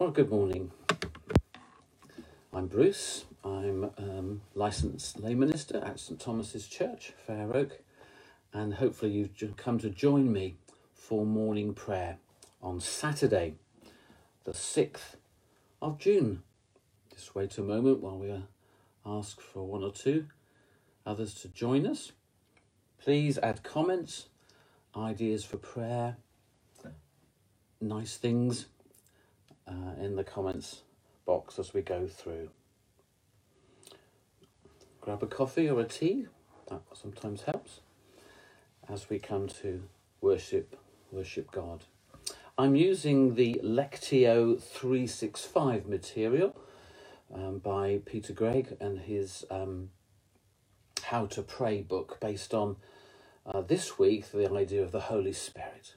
Well, good morning. I'm Bruce. I'm um, licensed lay minister at St Thomas's Church, Fair Oak, and hopefully you've come to join me for morning prayer on Saturday, the 6th of June. Just wait a moment while we uh, ask for one or two others to join us. Please add comments, ideas for prayer, nice things uh, in the comments box as we go through. Grab a coffee or a tea, that sometimes helps, as we come to worship worship God. I'm using the Lectio 365 material um, by Peter Greig and his um, How to Pray book based on uh, this week the idea of the Holy Spirit.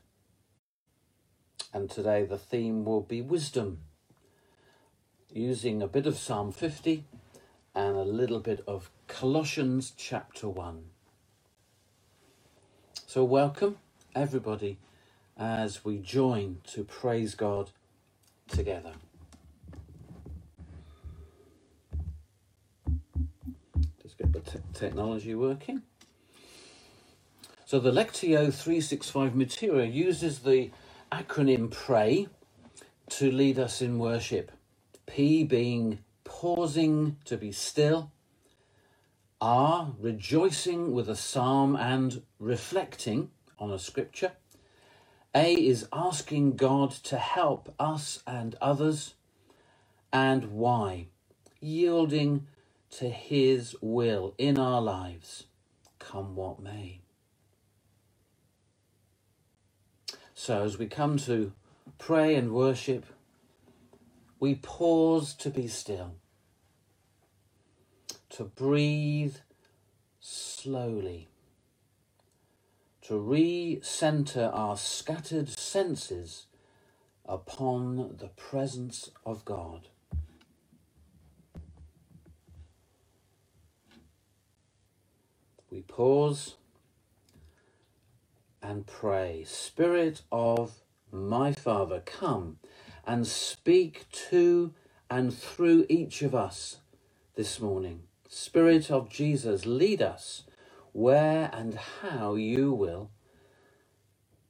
And today the theme will be wisdom, using a bit of Psalm 50 and a little bit of Colossians chapter 1. So, welcome everybody as we join to praise God together. Just get the te- technology working. So, the Lectio 365 material uses the acronym PRAY to lead us in worship. P being pausing to be still, R rejoicing with a psalm and reflecting on a scripture. A is asking God to help us and others, and Y yielding to His will in our lives, come what may. So, as we come to pray and worship, we pause to be still, to breathe slowly, to re-center our scattered senses upon the presence of God. We pause and pray, Spirit of my Father, come and speak to and through each of us this morning. Spirit of Jesus, lead us where and how you will.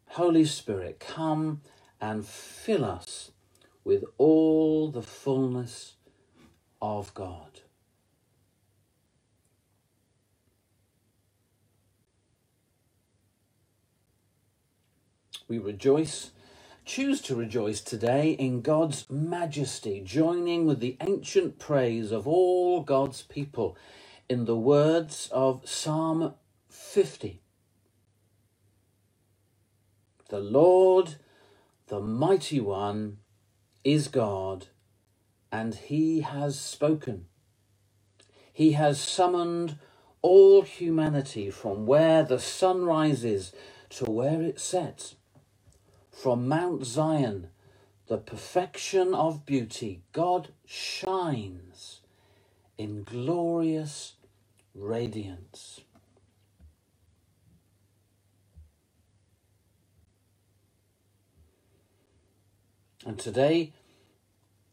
Holy Spirit, come and fill us with all the fullness of God. We rejoice, choose to rejoice today in God's majesty, joining with the ancient praise of all God's people in the words of Psalm 50. The Lord, the mighty one, is God, and he has spoken. He has summoned all humanity from where the sun rises to where it sets from Mount Zion, the perfection of beauty, God shines in glorious radiance. And today,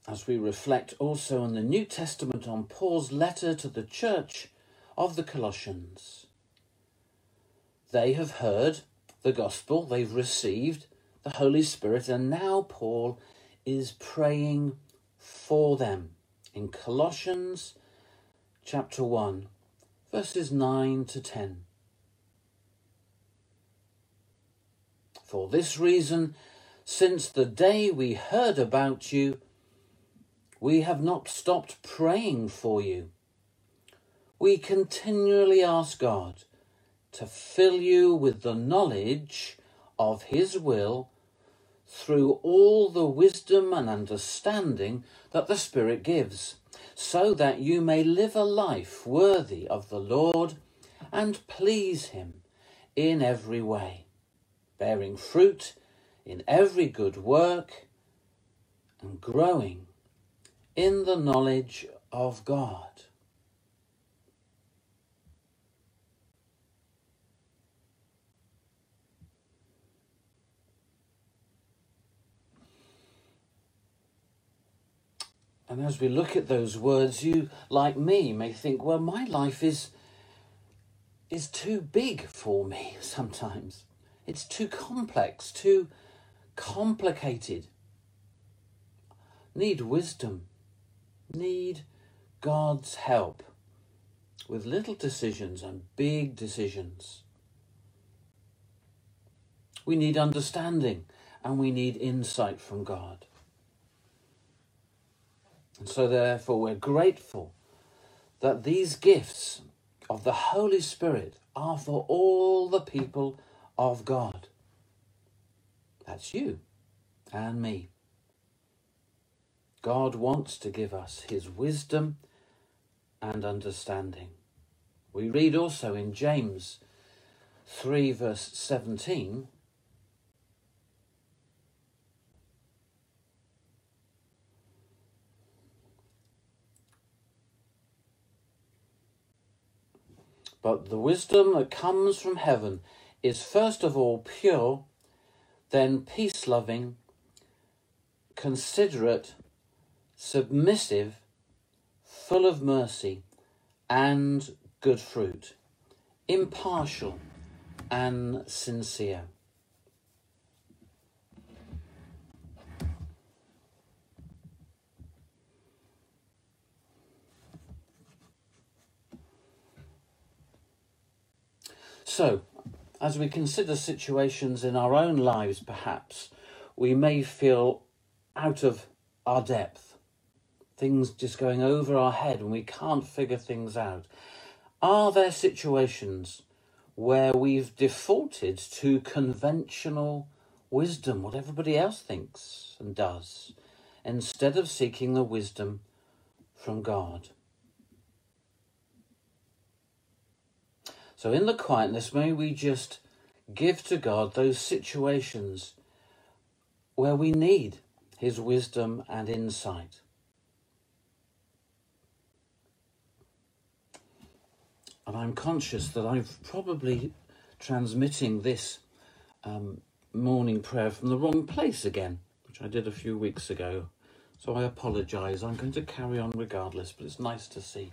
as we reflect also on the New Testament on Paul's letter to the church of the Colossians, they have heard the gospel, they've received the Holy Spirit, and now Paul is praying for them in Colossians chapter 1, verses 9 to 10. For this reason, since the day we heard about you, we have not stopped praying for you. We continually ask God to fill you with the knowledge of His will through all the wisdom and understanding that the Spirit gives, so that you may live a life worthy of the Lord and please Him in every way, bearing fruit in every good work and growing in the knowledge of God. And as we look at those words, you, like me, may think, well, my life is, is too big for me sometimes. It's too complex, too complicated. Need wisdom, need God's help with little decisions and big decisions. We need understanding and we need insight from God. And so, therefore, we're grateful that these gifts of the Holy Spirit are for all the people of God. That's you and me. God wants to give us his wisdom and understanding. We read also in James 3, verse 17 But the wisdom that comes from heaven is first of all pure, then peace loving, considerate, submissive, full of mercy and good fruit, impartial and sincere. So, as we consider situations in our own lives, perhaps, we may feel out of our depth, things just going over our head and we can't figure things out. Are there situations where we've defaulted to conventional wisdom, what everybody else thinks and does, instead of seeking the wisdom from God? So, in the quietness, may we just give to God those situations where we need His wisdom and insight. And I'm conscious that I'm probably transmitting this um, morning prayer from the wrong place again, which I did a few weeks ago. So I apologise. I'm going to carry on regardless, but it's nice to see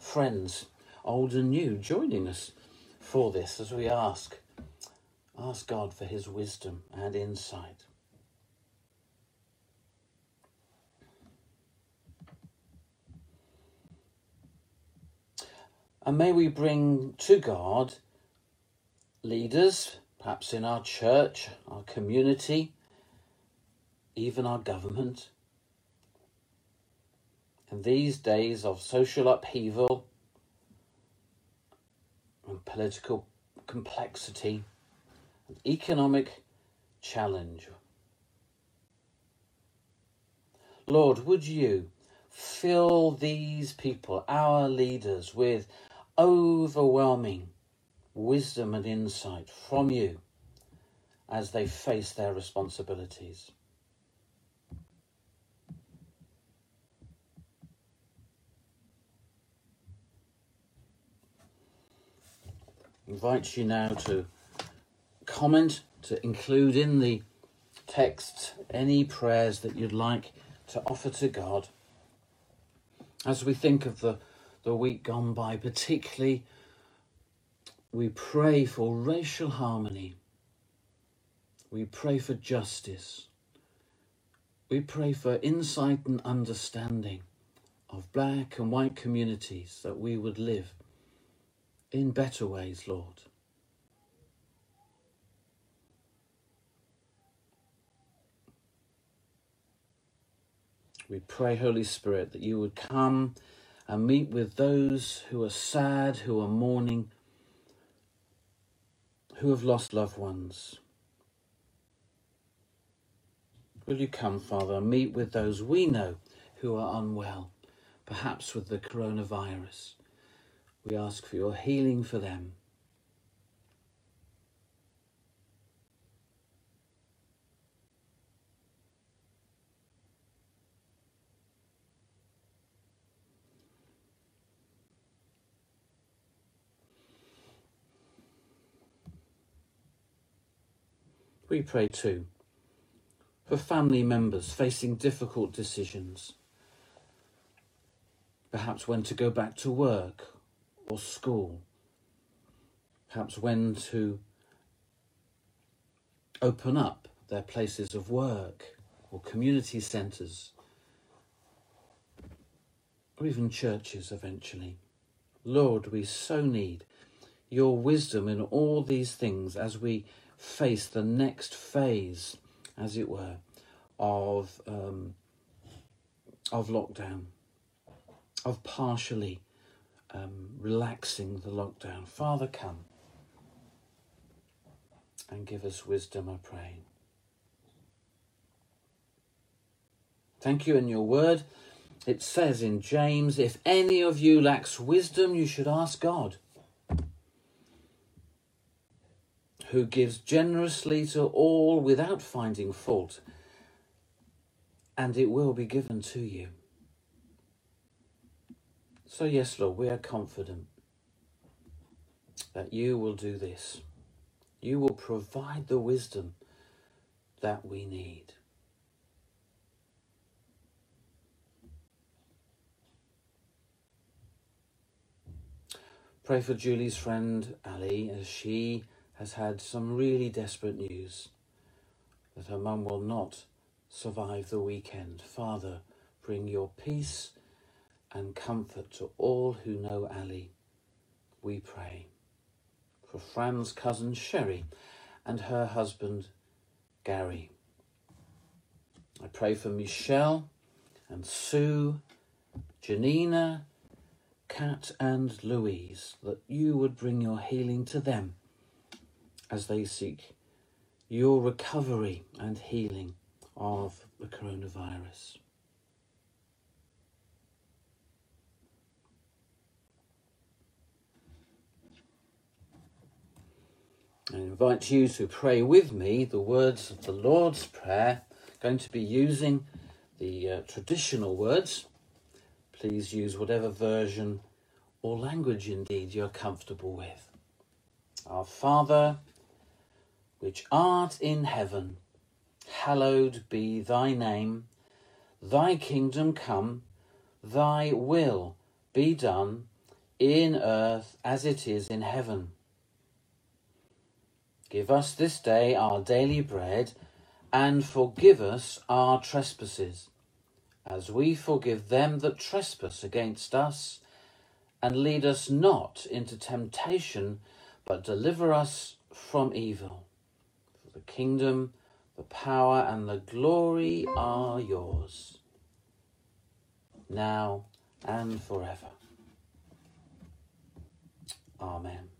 friends, old and new, joining us for this as we ask ask God for his wisdom and insight. And may we bring to God leaders, perhaps in our church, our community, even our government. In these days of social upheaval, and political complexity and economic challenge. Lord, would you fill these people, our leaders, with overwhelming wisdom and insight from you as they face their responsibilities? Invite you now to comment, to include in the text any prayers that you'd like to offer to God. As we think of the, the week gone by, particularly, we pray for racial harmony. We pray for justice. We pray for insight and understanding of black and white communities that we would live in better ways, Lord. We pray, Holy Spirit, that you would come and meet with those who are sad, who are mourning, who have lost loved ones. Will you come, Father, meet with those we know who are unwell, perhaps with the coronavirus? We ask for your healing for them. We pray too for family members facing difficult decisions, perhaps when to go back to work or school, perhaps when to open up their places of work or community centres or even churches eventually. Lord, we so need your wisdom in all these things as we face the next phase, as it were, of um, of lockdown, of partially um, relaxing the lockdown. Father, come and give us wisdom, I pray. Thank you in your word. It says in James, if any of you lacks wisdom, you should ask God, who gives generously to all without finding fault, and it will be given to you. So, yes, Lord, we are confident that you will do this. You will provide the wisdom that we need. Pray for Julie's friend Ali as she has had some really desperate news that her mum will not survive the weekend. Father, bring your peace and comfort to all who know Ali. We pray. For Fran's cousin Sherry and her husband Gary. I pray for Michelle and Sue, Janina, Kat and Louise, that you would bring your healing to them as they seek your recovery and healing of the coronavirus. I invite you to pray with me the words of the Lord's Prayer. I'm going to be using the uh, traditional words Please use whatever version or language indeed you're comfortable with. Our Father, which art in heaven, hallowed be thy name. Thy kingdom come, thy will be done in earth as it is in heaven. Give us this day our daily bread, and forgive us our trespasses as we forgive them that trespass against us. And lead us not into temptation, but deliver us from evil. For the kingdom, the power, and the glory are yours, now and forever. Amen.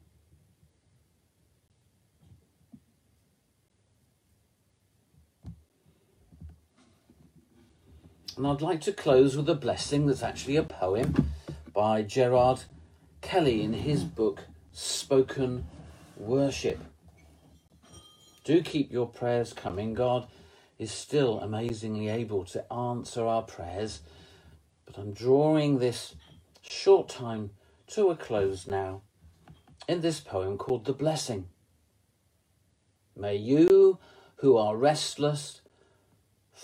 And I'd like to close with a blessing that's actually a poem by Gerard Kelly in his book Spoken Worship. Do keep your prayers coming. God is still amazingly able to answer our prayers. But I'm drawing this short time to a close now in this poem called The Blessing. May you who are restless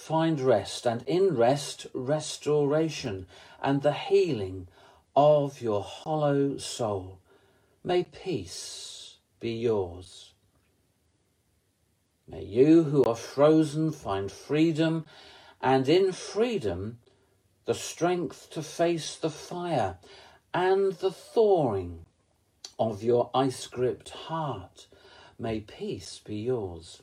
find rest, and in rest, restoration and the healing of your hollow soul. May peace be yours. May you who are frozen find freedom, and in freedom, the strength to face the fire and the thawing of your ice gripped heart. May peace be yours.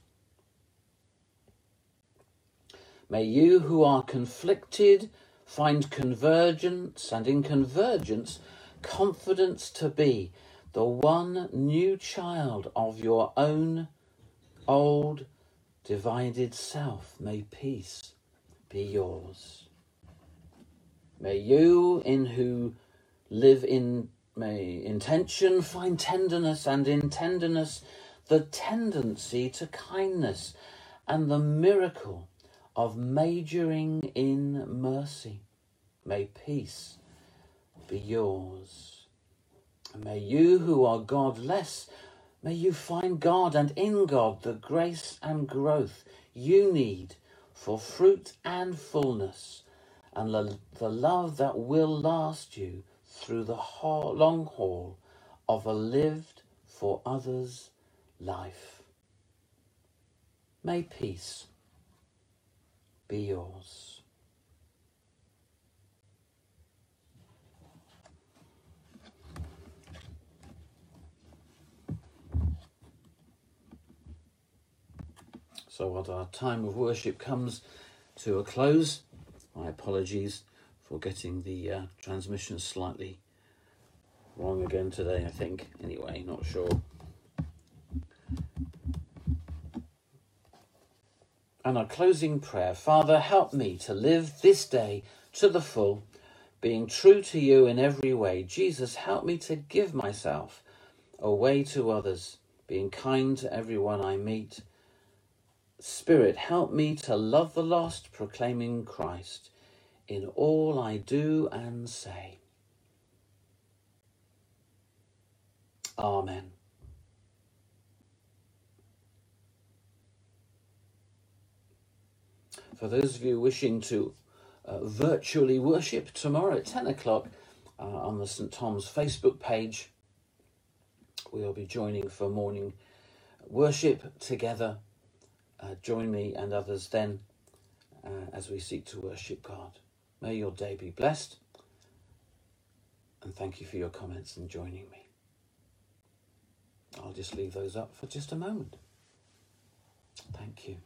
May you who are conflicted find convergence and in convergence confidence to be the one new child of your own old divided self. May peace be yours. May you in who live in may intention find tenderness and in tenderness the tendency to kindness and the miracle of majoring in mercy. May peace be yours. And may you who are godless, may you find God and in God the grace and growth you need for fruit and fullness and the, the love that will last you through the ha- long haul of a lived for others life. May peace be yours. So, what our time of worship comes to a close, my apologies for getting the uh, transmission slightly wrong again today, I think. Anyway, not sure. And our closing prayer Father, help me to live this day to the full, being true to you in every way. Jesus, help me to give myself away to others, being kind to everyone I meet Spirit, help me to love the lost, proclaiming Christ in all I do and say. Amen. For those of you wishing to uh, virtually worship tomorrow at 10 o'clock uh, on the St. Thomas Facebook page, we'll be joining for morning worship together uh, join me and others then uh, as we seek to worship God. May your day be blessed. And thank you for your comments and joining me. I'll just leave those up for just a moment. Thank you.